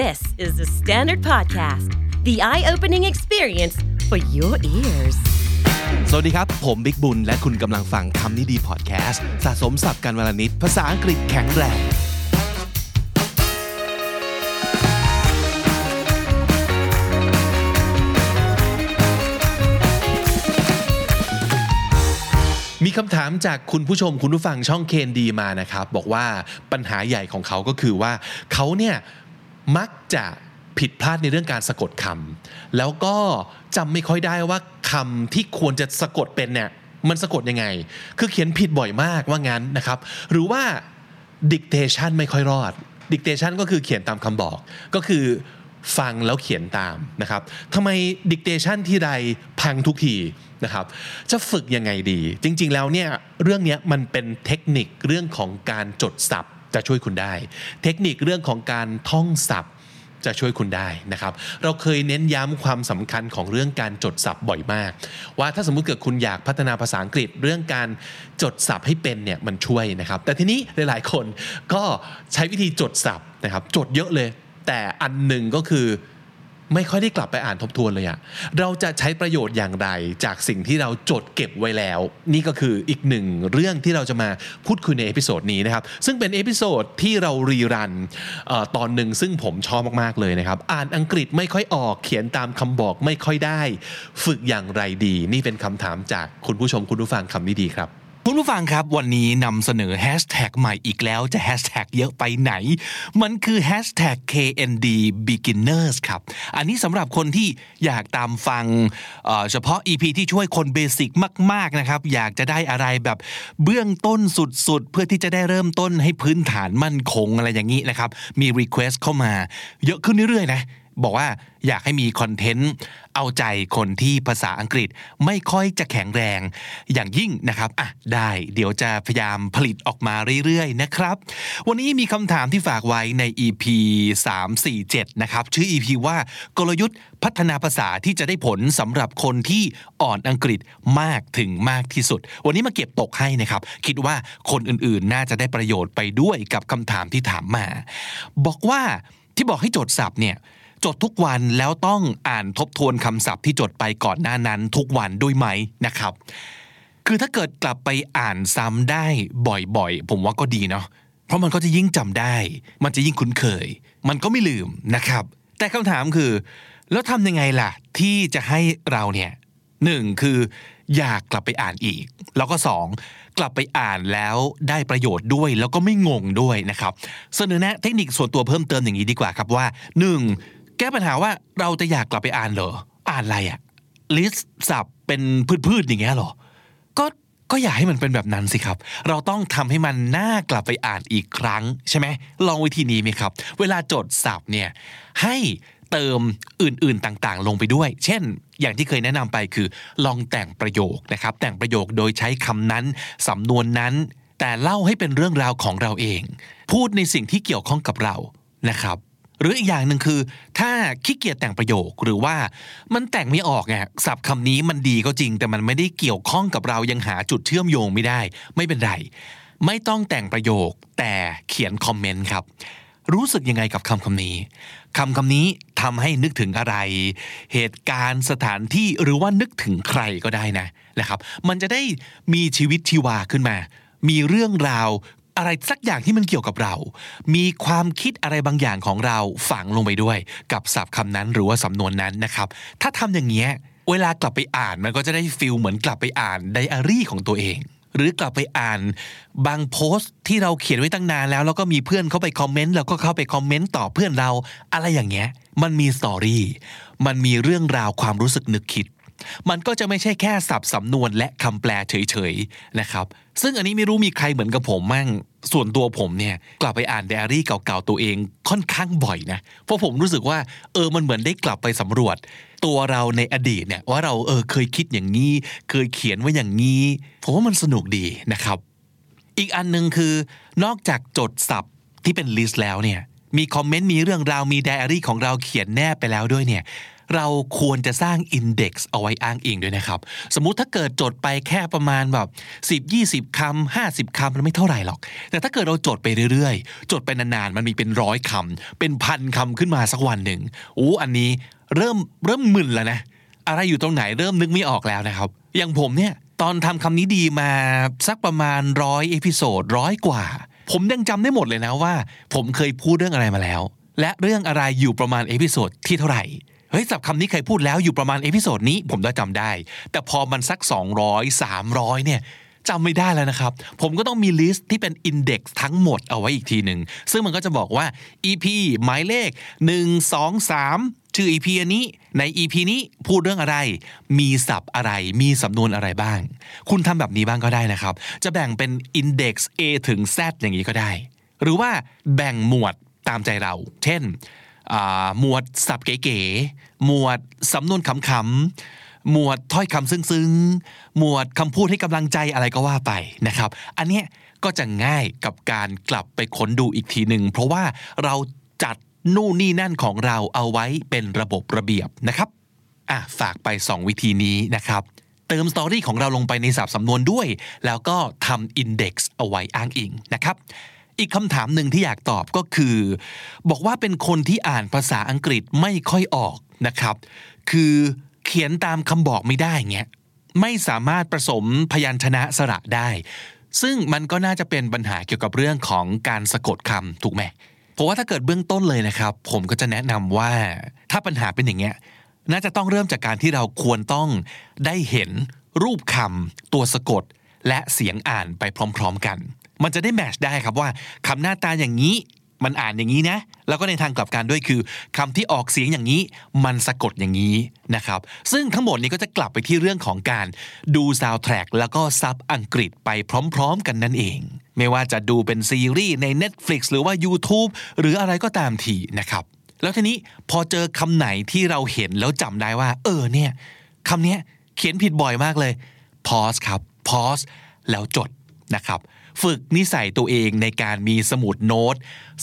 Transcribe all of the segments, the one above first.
This is the Standard Podcast, the eye opening experience for your ears. สวัสดีครับ ผมบิ๊กบุญ และคุณกำลังฟังคำนี้ดีพอดแคสต์สะสมสับการวลนิดภาษาอังกฤษแข็งแรงมีคำถามจากคุณผู้ชมคุณผู้ฟังช่องเคนดีมานะครับ บอกว่าปัญหาใหญ่ของเขาก็คือว่าเขาเนี่ย มักจะผิดพลาดในเรื่องการสะกดคำแล้วก็จำไม่ค่อยได้ว่าคำที่ควรจะสะกดเป็นเนี่ยมันสะกดยังไง คือเขียนผิดบ่อยมากว่างั้นนะครับ หรือว่า dictation ไม่ค่อยรอด dictation ก็คือเขียนตามคำบอก ก็คือฟังแล้วเขียนตามนะครับทำไม dictation ที่ใดพังทุกทีนะครับ จะฝึกยังไงดี จริง ๆ แล้วเนี่ยเรื่องนี้มันเป็นเทคนิคเรื่องของการจดศัพ จะช่วยคุณได้ เทคนิคเรื่องของการท่องศัพท์จะช่วยคุณได้นะครับ เราเคยเน้นย้ำความสำคัญของเรื่องการจดศัพท์บ่อยมาก ว่าถ้าสมมุติเกิดคุณอยากพัฒนาภาษาอังกฤษเรื่องการจดศัพท์ให้เป็นเนี่ยมันช่วยนะครับ แต่ทีนี้หลาย ๆ คนก็ใช้วิธีจดศัพท์นะครับจดเยอะเลย แต่อันหนึ่งก็คือ ไม่ค่อยได้กลับไปอ่านทบทวนเลยอะเราจะใช้ประโยชน์อย่างไรจากสิ่งที่เราจดเก็บไว้แล้ว นี่ก็คืออีกหนึ่งเรื่องที่เราจะมาพูดคุยใน episode นี้นะครับซึ่งเป็น episode ที่เรา rerun ตอนหนึ่งซึ่งผมชอบมากๆเลยนะครับอ่านอังกฤษไม่ค่อยออกเขียนตามคำบอกไม่ค่อยได้ ฝึกอย่างไรดี นี่เป็นคำถามจากคุณผู้ชมคุณผู้ฟังคำนี้ดีครับ คุณผู้ฟังครับวันนี้นำเสนอแฮชแท็กใหม่อีกแล้วจะแฮชแท็กเยอะไปไหน มันคือ hashtag KND Beginners ครับ อันนี้สำหรับคนที่อยากตามฟังเเฉพาะ EP ที่ช่วยคนเบสิกมาก ๆนะครับ อยากจะได้อะไรแบบเบื้องต้นสุดๆ เพื่อที่จะได้เริ่มต้นให้พื้นฐานมั่นคงอะไรอย่างนี้นะครับ มี Request เข้ามาเยอะขึ้นเรื่อยๆนะ บอกว่าอยากให้มีคอนเทนต์เอาใจคนที่ภาษาอังกฤษไม่ค่อยจะแข็งแรง อย่างยิ่งนะครับอะได้เดี๋ยวจะพยายามผลิตออกมาเรื่อยๆนะครับ วันนี้มีคำถามที่ฝากไว้ใน EP 347 นะครับ ชื่อ EP ว่ากลยุทธ์พัฒนาภาษาที่จะได้ผลสำหรับคนที่อ่อนอังกฤษมากถึงมากที่สุด วันนี้มาเก็บตกให้นะครับ คิดว่าคนอื่นๆน่าจะได้ประโยชน์ไปด้วยกับคำถามที่ถามมา บอกว่าที่บอกให้จดศัพท์เนี่ย จดทุกวันแล้วต้องอ่านทบทวนคำศัพท์ที่จดไปก่อนหน้านั้นทุกวันด้วยไหมนะครับ คือถ้าเกิดกลับไปอ่านซ้ำได้บ่อยๆ ผมว่าก็ดีเนาะเพราะมันก็จะยิ่งจำได้ มันจะยิ่งคุ้นเคย มันก็ไม่ลืมนะครับ แต่คำถามคือ แล้วทำยังไงล่ะ ที่จะให้เราเนี่ยหนึ่งคืออยากกลับไปอ่านอีก แล้วก็สองกลับไปอ่านแล้วได้ประโยชน์ด้วย แล้วก็ไม่งงด้วยนะครับ เสนอแนะเทคนิคส่วนตัวเพิ่มเติมอย่างนี้ดีกว่าครับว่าหนึ่ง แก้ปัญหาว่าเราจะอยากกลับไปอ่านเหรอ อ่านอะไรอะลิสต์สับเป็นพืชๆอย่างเงี้ยเหรอ ก็ก็อย่าให้มันเป็นแบบนั้นสิครับ เราต้องทำให้มันน่ากลับไปอ่านอีกครั้งใช่ไหมลองวิธีนี้ไหมครับ เวลาจดศัพท์เนี่ยให้เติมอื่นๆต่างๆ ลงไปด้วย เช่น อย่างที่เคยแนะนำไปคือ ลองแต่งประโยคนะครับ แต่งประโยคโดยใช้คำนั้นสำนวนนั้น แต่เล่าให้เป็นเรื่องราวของเราเอง พูดในสิ่งที่เกี่ยวข้องกับเรานะครับ หรืออีกอย่างหนึ่งคือ ถ้าขี้เกียจแต่งประโยคหรือว่ามันแต่งไม่ออกไงศัพท์คำนี้มันดีก็จริง แต่มันไม่ได้เกี่ยวข้องกับเรายังหาจุดเชื่อมโยงไม่ได้ ไม่เป็นไรไม่ต้องแต่งประโยค แต่เขียนคอมเมนต์ครับรู้สึกยังไงกับคำคำนี้คำคำนี้ทำให้นึกถึงอะไร เหตุการณ์สถานที่หรือว่านึกถึงใครก็ได้นะนะครับ มันจะได้มีชีวิตชีวาขึ้นมา มีเรื่องราว อะไรสักอย่างที่มันเกี่ยวกับเรา มีความคิดอะไรบางอย่างของเราฝังลงไปด้วย กับศัพท์คำนั้นหรือว่าสำนวนนั้นนะครับ ถ้าทำอย่างเงี้ยเวลากลับไปอ่านมันก็จะได้ feel เหมือนกลับไปอ่านไดอารี่ของตัวเอง หรือกลับไปอ่านบางโพสต์ที่เราเขียนไว้ตั้งนานแล้ว แล้วก็มีเพื่อนเข้าไป comment แล้วก็เข้าไป comment ต่อเพื่อนเรา อะไรอย่างเงี้ยมันมี story มันมีเรื่องราวความรู้สึกนึกคิด มันก็จะไม่ใช่แค่ศัพท์สำนวนและคำแปลเฉยๆนะครับ ซึ่งอันนี้ไม่รู้มีใครเหมือนกับผมมั่ง ส่วนตัวผมเนี่ยกลับไปอ่านไดอารี่เก่าๆตัวเองค่อนข้างบ่อยนะ เพราะผมรู้สึกว่าเออมันเหมือนได้กลับไปสำรวจ ตัวเราในอดีตเนี่ยว่าเราเออเคยคิดอย่างนี้ เคยเขียนไว้อย่างนี้ผมว่ามันสนุกดีนะครับ อีกอันหนึ่งคือนอกจากจดศัพท์ที่เป็น list แล้วเนี่ยมี comment มีเรื่องราวมีไดอารี่ของเราเขียนแนบไปแล้วด้วยเนี่ย เราควรจะสร้าง index เอาไว้อ้างอิงด้วยนะครับ สมมุติถ้าเกิดจดไปแค่ประมาณแบบ 10 20คำ50คำมันไม่เท่าไหร่หรอก แต่ถ้าเกิดเราจดไปเรื่อยๆ จดไปนานๆ มันมีเป็นร้อยคำเป็นพันคำขึ้นมาสักวันหนึ่งโอ้อันนี้เริ่มเริ่มมึนแล้วนะ อะไรอยู่ตรงไหนเริ่มนึกไม่ออกแล้วนะครับ อย่างผมเนี่ยตอนทำคำนี้ดีมาสักประมาณร้อย episode ร้อยกว่า ผมยังจำได้หมดเลยนะว่า ผมเคยพูดเรื่องอะไรมาแล้ว และเรื่องอะไรอยู่ประมาณ episode ที่เท่าไหร่ เฮ้ยศัพท์คำนี้เคยพูดแล้วอยู่ประมาณ episode นี้ผมได้จำได้ แต่พอมันสัก 200 300 เนี่ยจำไม่ได้แล้วนะครับ ผมก็ต้องมี list ที่เป็น index ทั้งหมดเอาไว้อีกทีหนึ่ง ซึ่งมันก็จะบอกว่า EP หมายเลข 1 2 3 ชื่อ EP อันนี้ ใน EP นี้พูดเรื่องอะไร มีศัพท์อะไร มีสำนวนอะไรบ้าง คุณทำแบบนี้บ้างก็ได้นะครับ จะแบ่งเป็นอินเด็กซ์ A ถึง Z อย่างนี้ก็ได้ หรือว่าแบ่งหมวดตามใจเรา เช่น หมวดสับเก๋ๆหมวดสำนวนขำๆหมวดถ้อยคำซึ้งๆ หมวดคำพูดให้กำลังใจอะไรก็ว่าไปนะครับ อันเนี้ยก็จะง่ายกับการกลับไปค้นดูอีกทีหนึ่งเพราะว่าเราจัดนู่นนี่นั่นของเราเอาไว้เป็นระบบระเบียบนะครับอะฝากไป 2 วิธีนี้นะครับ เติมสตอรี่ของเราลงไปในสับสำนวนด้วย แล้วก็ทำอินเด็กซ์เอาไว้อ้างอิงนะครับ อีกคำถามหนึ่งที่อยากตอบก็คือ บอกว่าเป็นคนที่อ่านภาษาอังกฤษไม่ค่อยออกนะครับ คือเขียนตามคำบอกไม่ได้เงี้ยไม่สามารถผสมพยัญชนะสระได้ ซึ่งมันก็น่าจะเป็นปัญหาเกี่ยวกับเรื่องของการสะกดคำถูกไหมเพราะว่าถ้าเกิดเบื้องต้นเลยนะครับ ผมก็จะแนะนำว่าถ้าปัญหาเป็นอย่างเงี้ยน่าจะต้องเริ่มจากการที่เราควรต้องได้เห็นรูปคำตัวสะกด และเสียงอ่านไปพร้อม ๆ กัน มันจะได้แมชได้ครับว่าคำหน้าตาอย่างนี้มันอ่านอย่างนี้นะ แล้วก็ในทางกลับกันด้วยคือคำที่ออกเสียงอย่างนี้ มันสะกดอย่างนี้นะครับ ซึ่งทั้งหมดนี้ก็จะกลับไปที่เรื่องของการดูซาวด์แทร็กแล้วก็ซับอังกฤษไปพร้อมๆ กันนั่นเอง ไม่ว่าจะดูเป็นซีรีส์ใน Netflix หรือว่า YouTube หรืออะไรก็ตามทีนะครับ แล้วทีนี้พอเจอคำไหนที่เราเห็นแล้วจำได้ว่า เออเนี่ยคำนี้เขียนผิดบ่อยมากเลย pause ครับ pause แล้วจดนะครับ ฝึกนิสัยตัวเองในการมีสมุดโน้ต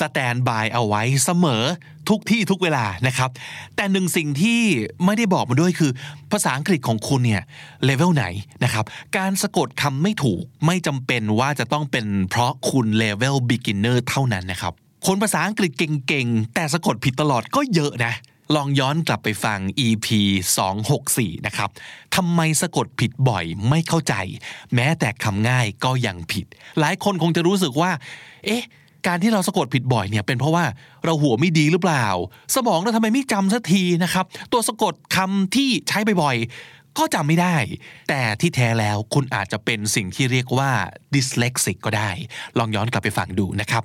สแตนบายเอาไว้เสมอทุกที่ทุกเวลานะครับ แต่หนึ่งสิ่งที่ไม่ได้บอกมาด้วยคือ ภาษาอังกฤษของคุณเนี่ยเลเวลไหนนะครับ การสะกดคำไม่ถูกไม่จำเป็นว่าจะต้องเป็นเพราะคุณเลเวล beginner เท่านั้นนะครับ คนภาษาอังกฤษเก่งๆ แต่สะกดผิดตลอดก็เยอะนะ ลองย้อนกลับไปฟัง EP 264 นะครับทำไมสะกดผิดบ่อยไม่เข้าใจ แม้แต่คำง่ายก็ยังผิด หลายคนคงจะรู้สึกว่า เอ๊ะ การที่เราสะกดผิดบ่อยเนี่ยเป็นเพราะว่าเราหัวไม่ดีหรือเปล่า สมองเราทำไมไม่จำสักทีนะครับ ตัวสะกดคำที่ใช้บ่อยก็จำไม่ได้ แต่ที่แท้แล้วคุณอาจจะเป็นสิ่งที่เรียกว่า dyslexic ก็ได้ ลองย้อนกลับไปฟังดูนะครับ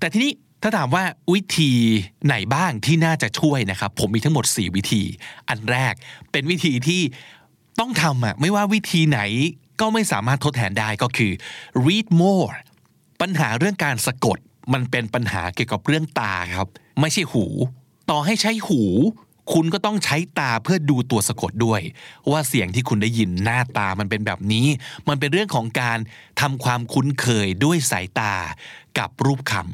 แต่ทีนี้ ถ้าถามว่าวิธีไหนบ้างที่น่าจะช่วยนะครับ ผมมีทั้งหมด 4 วิธี อันแรกเป็นวิธีที่ต้องทำอะไม่ว่าวิธีไหนก็ไม่สามารถทดแทนได้ก็คือ read more ปัญหาเรื่องการสะกดมันเป็นปัญหาเกี่ยวกับเรื่องตาครับ ไม่ใช่หู ต่อให้ใช้หู คุณก็ต้องใช้ตาเพื่อดูตัวสะกดด้วย ว่าเสียงที่คุณได้ยินหน้าตามันเป็นแบบนี้ มันเป็นเรื่องของการทำความคุ้นเคยด้วยสายตากับรูปคำ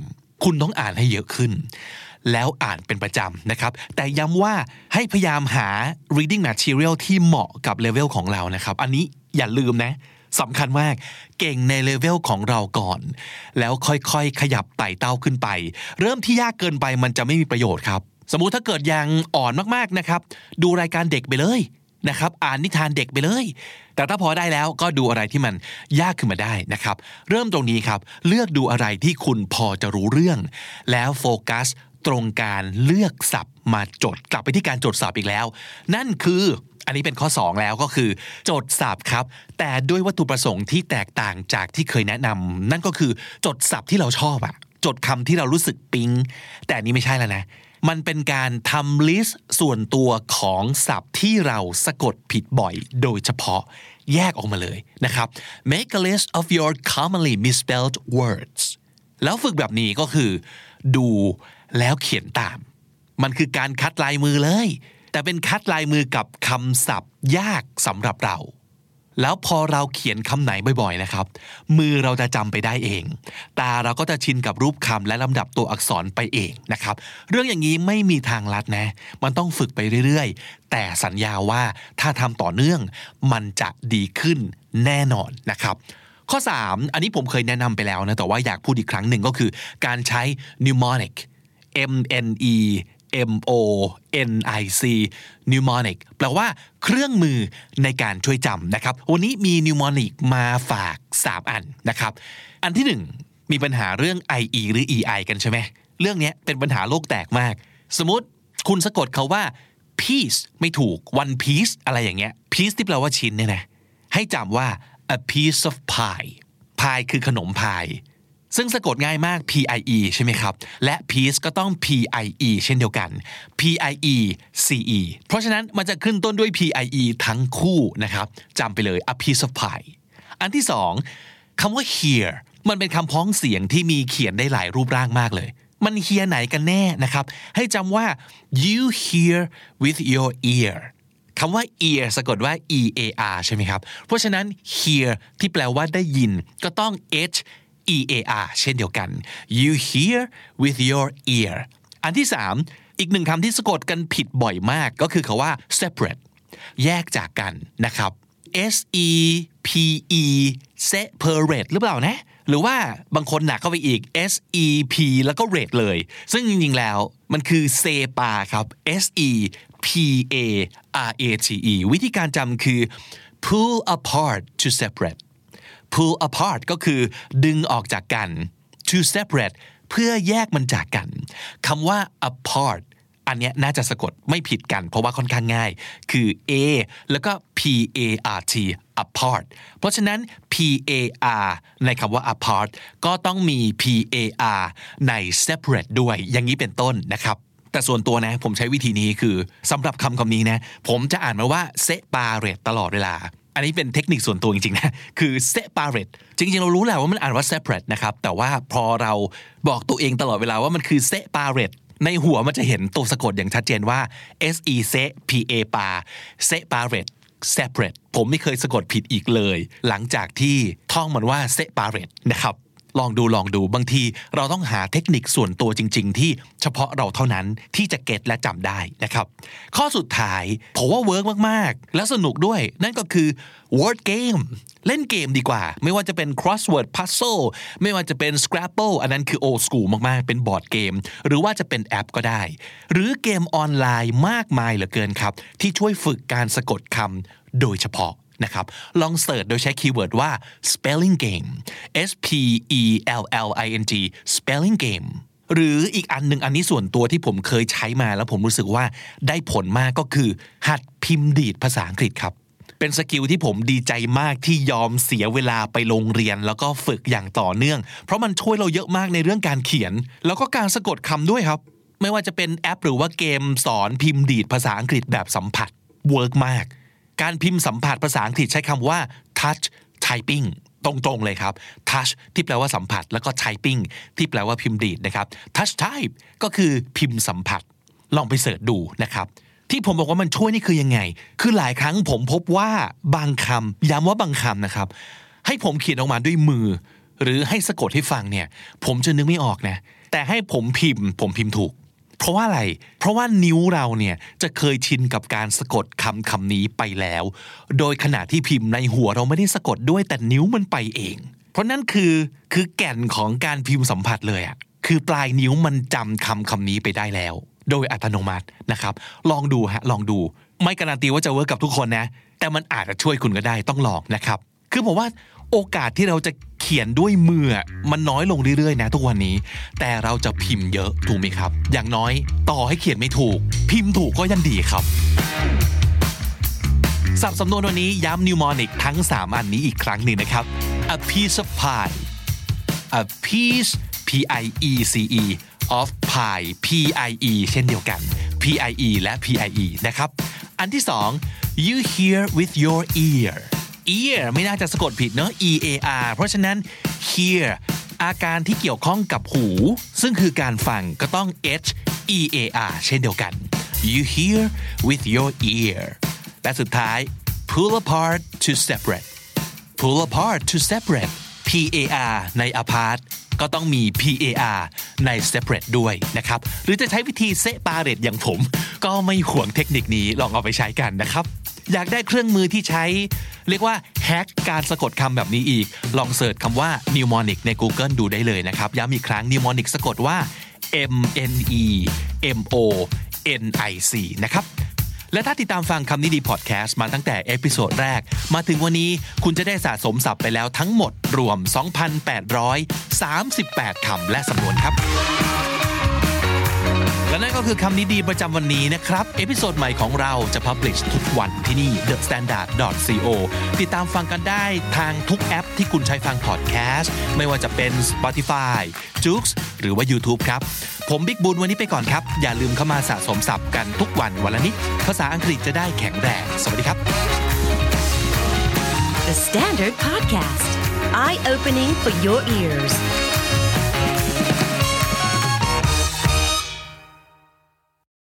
คุณต้องอ่านให้เยอะขึ้น แล้วอ่านเป็นประจำนะครับ แต่ย้ำว่าให้พยายามหา reading material ที่เหมาะกับเลเวลของเรานะครับ อันนี้อย่าลืมนะสำคัญมาก เก่งในเลเวลของเราก่อน แล้วค่อยๆ ขยับไต่เต้าขึ้นไป เริ่มที่ยากเกินไปมันจะไม่มีประโยชน์ครับ สมมุติถ้าเกิดยังอ่อนมากๆนะครับ ดูรายการเด็กไปเลยนะครับ อ่านนิทานเด็กไปเลย แต่ถ้าพอได้แล้วก็ดูอะไรที่มันยากขึ้นมาได้นะครับ เริ่มตรงนี้ครับ เลือกดูอะไรที่คุณพอจะรู้เรื่อง แล้วโฟกัสตรงการเลือกศัพท์มาจดกลับไปที่การจดศัพท์อีกแล้ว นั่นคืออันนี้เป็นข้อ 2 แล้วก็คือจดศัพท์ครับ แต่ด้วยวัตถุประสงค์ที่แตกต่างจากที่เคยแนะนำนั่นก็คือจดศัพท์ที่เราชอบอะจดคำที่เรารู้สึกปิ๊งแต่นนี้ไม่ใช่แล้วนะ มันเป็นการทำลิสต์ส่วนตัวของศัพท์ที่เราสะกดผิดบ่อย โดยเฉพาะแยกออกมาเลยนะครับ make a list of your commonly misspelled words แล้วฝึกแบบนี้ก็คือ ดูแล้วเขียนตาม มันคือการคัดลายมือเลย แต่เป็นคัดลายมือกับคำศัพท์ยากสำหรับเรา แล้วพอเราเขียนคำไหนบ่อยๆนะครับ มือเราจะจำไปได้เอง ตาเราก็จะชินกับรูปคำและลำดับตัวอักษรไปเองนะครับ เรื่องอย่างนี้ไม่มีทางลัดนะ มันต้องฝึกไปเรื่อยๆ แต่สัญญาว่าถ้าทำต่อเนื่อง มันจะดีขึ้นแน่นอนนะครับข้อ 3 อันนี้ผมเคยแนะนำไปแล้วนะ แต่ว่าอยากพูดอีกครั้งหนึ่งก็คือ การใช้ mnemonic M N E M O N I C mnemonic แปลว่าเครื่องมือในการช่วยจำนะครับ วันนี้มี mnemonic มาฝาก 3 อันนะครับ อันที่ 1 มีปัญหาเรื่อง IE หรือ EI กันใช่ไหม เรื่องนี้เป็นปัญหาโลกแตกมาก สมมติคุณสะกดเขาว่า piece ไม่ถูก one piece อะไรอย่างเงี้ย piece ที่แปลว่าชิ้นเนี่ยนะ ให้จำว่า a piece of pie pie คือขนมพาย ซึ่งสะกดง่ายมาก P I E ใช่ไหมครับ และ piece ก็ต้อง P I E เช่นเดียวกัน P I E C E เพราะฉะนั้นมันจะขึ้นต้นด้วย P I E ทั้งคู่นะครับจำไปเลย a piece of pie อันที่สองคำว่า hear มันเป็นคำพ้องเสียงที่มีเขียนได้หลายรูปร่างมากเลย มันเฮียไหนกันแน่นะครับ ให้จำว่า you hear with your ear คำว่า ear สะกดว่า e a r ใช่ไหมครับ เพราะฉะนั้น hear ที่แปลว่าได้ยินก็ต้อง h e a r เช่นเดียวกัน you hear with your ear อันที่3อีกหนึ่งคำที่สะกดกันผิดบ่อยมากก็คือคาว่า separate แยกจากกันนะครับ S E P E separate หรือเปล่านะ หรือว่าบางคนหนักเข้าไปอีก S E P แล้วก็ rate เลย ซึ่งจริงๆ แล้วมันคือ sepa ครับ S E P A R A T E วิธีการจำคือ pull apart to separate pull apart ก็คือดึงออกจากกัน to separate เพื่อแยกมันจากกันคำว่า apart อันเนี้ยน่าจะสะกดไม่ผิดกัน เพราะว่าค่อนข้างง่าย คือ a แล้วก็ p a r t apart เพราะฉะนั้น p a r ในคำว่า apart ก็ต้องมี p a r ใน separate ด้วย อย่างนี้เป็นต้นนะครับ แต่ส่วนตัวนะ ผมใช้วิธีนี้คือสำหรับคำคำนี้นะ ผมจะอ่านมาว่า separate ตลอดเวลา อันนี้เป็นเทคนิคส่วนตัวจริงๆนะคือ separate จริงๆ เรารู้แหละว่ามันอ่านว่า separate นะครับแต่ว่าพอเราบอกตัวเองตลอดเวลาว่ามันคือ separate ในหัวมันจะเห็นตัวสะกดอย่างชัดเจนว่า S E C P A ปา separate separate ผมไม่เคยสะกดผิดอีกเลย หลังจากที่ท่องมันว่า separate นะครับ ลองดูลองดูบางทีเราต้องหาเทคนิคส่วนตัวจริง ๆ ที่เฉพาะเราเท่านั้นที่จะ get และจำได้นะครับ ข้อสุดท้ายผมว่า work มากๆ และสนุกด้วย นั่นก็คือ word game เล่นเกมดีกว่า ไม่ว่าจะเป็น crossword puzzle ไม่ว่าจะเป็น scrabble อันนั้นคือ old school มากๆ เป็นบอร์ดเกม หรือว่าจะเป็นแอปก็ได้ หรือเกมออนไลน์มากมายเหลือเกินครับ ที่ช่วยฝึกการสะกดคำโดยเฉพาะ นะครับ ลอง search โดยใช้ keyword ว่า spelling game S P E L L I N G spelling game หรืออีกอันหนึ่งอันนี้ส่วนตัวที่ผมเคยใช้มาแล้วผมรู้สึกว่าได้ผลมากก็คือ หัดพิมพ์ดีดภาษาอังกฤษครับ เป็น skill ที่ผมดีใจมากที่ยอมเสียเวลาไปโรงเรียน แล้วก็ฝึกอย่างต่อเนื่อง เพราะมันช่วยเราเยอะมากในเรื่องการเขียน แล้วก็การสะกดคำด้วยครับ ไม่ว่าจะเป็นแอป หรือว่าเกมสอนพิมพ์ดีดภาษาอังกฤษแบบสัมผัสwork มาก การพิมพ์สัมผัสภาษาอังกฤษใช้คำว่า touch typing ตรงๆเลยครับ touch ที่แปลว่าสัมผัส แล้วก็ typing ที่แปลว่าพิมพ์ดีดนะครับ touch type ก็คือพิมพ์สัมผัส ลองไป search ดูนะครับ ที่ผมบอกว่ามันช่วยนี่คือยังไง คือหลายครั้งผมพบว่าบางคำย้ำว่าบางคำนะครับ ให้ผมเขียนออกมาด้วยมือ หรือให้สะกดให้ฟังเนี่ย ผมจะนึกไม่ออกนะ แต่ให้ผมพิมพ์ ผมพิมพ์ถูก เพราะว่าอะไร เพราะว่านิ้วเราเนี่ยจะเคยชินกับการสะกดคำคำนี้ไปแล้ว โดยขณะที่พิมพ์ในหัวเราไม่ได้สะกดด้วยแต่นิ้วมันไปเอง เพราะนั่นคือคือแก่นของการพิมพ์สัมผัสเลยอะคือปลายนิ้วมันจำคำคำนี้ไปได้แล้ว โดยอัตโนมัตินะครับ ลองดูฮะลองดู ไม่การันตีว่าจะเวิร์กกับทุกคนนะ แต่มันอาจจะช่วยคุณก็ได้ต้องลองนะครับ คือผมว่าโอกาสที่เราจะ ขียนด้วยมือมันน้อยลงเรื่อยๆ นะทุกวันนี้ แต่เราจะพิมพ์เยอะถูกไหมครับ อย่างน้อยต่อให้เขียนไม่ถูก พิมพ์ถูกก็ยังดีครับสับสำนวนวันนี้ย้ำนิวมอนิกทั้ง 3 อันนี้อีกครั้งหนึ่งนะครับ a piece of pie a piece p i e c e of pie p i e เช่นเดียวกัน p i e และ p i e นะครับ อันที่สอง you hear with your ear ear ไม่น่าจะสะกดผิดเนอะ e a r เพราะฉะนั้น hear อาการที่เกี่ยวข้องกับหู ซึ่งคือการฟังก็ต้อง h e a r เช่นเดียวกัน you hear with your ear และสุดท้าย pull apart to separate pull apart to separate par ใน apart ก็ต้องมี par ใน separate ด้วยนะครับ หรือจะใช้วิธีเซปาเรตอย่างผม ก็ไม่ห่วงเทคนิคนี้ลองเอาไปใช้กันนะครับ อยากได้เครื่องมือที่ใช้ เรียกว่า hack การสะกดคำแบบนี้อีก ลอง search คำว่า mnemonic ใน Google ดูได้เลยนะครับ ย้ำอีกครั้ง mnemonic สะกดว่า m n e m o n i c นะครับและถ้าติดตามฟังคำนี้ดีพอดแคสต์มาตั้งแต่ episode แรก มาถึงวันนี้คุณจะได้สะสมศัพท์ไปแล้วทั้งหมดรวม 2,838 คำและสำนวนครับ และนั่นก็คือคำนี้ดีประจำวันนี้นะครับ episode ใหม่ของเราจะ publish ทุกวันที่นี่ the standard co ติดตามฟังกันได้ทางทุกแอปที่คุณใช้ฟังพอดแคสต์ ไม่ว่าจะเป็น Spotify j o o x หรือว่า YouTube ครับ ผมบิ๊กบุญวันนี้ไปก่อนครับ อย่าลืมเข้ามาสะสมศัพท์กันทุกวันวันละนิด ภาษาอังกฤษจะได้แข็งแรง สวัสดีครับ The Standard Podcast, eye opening for your ears.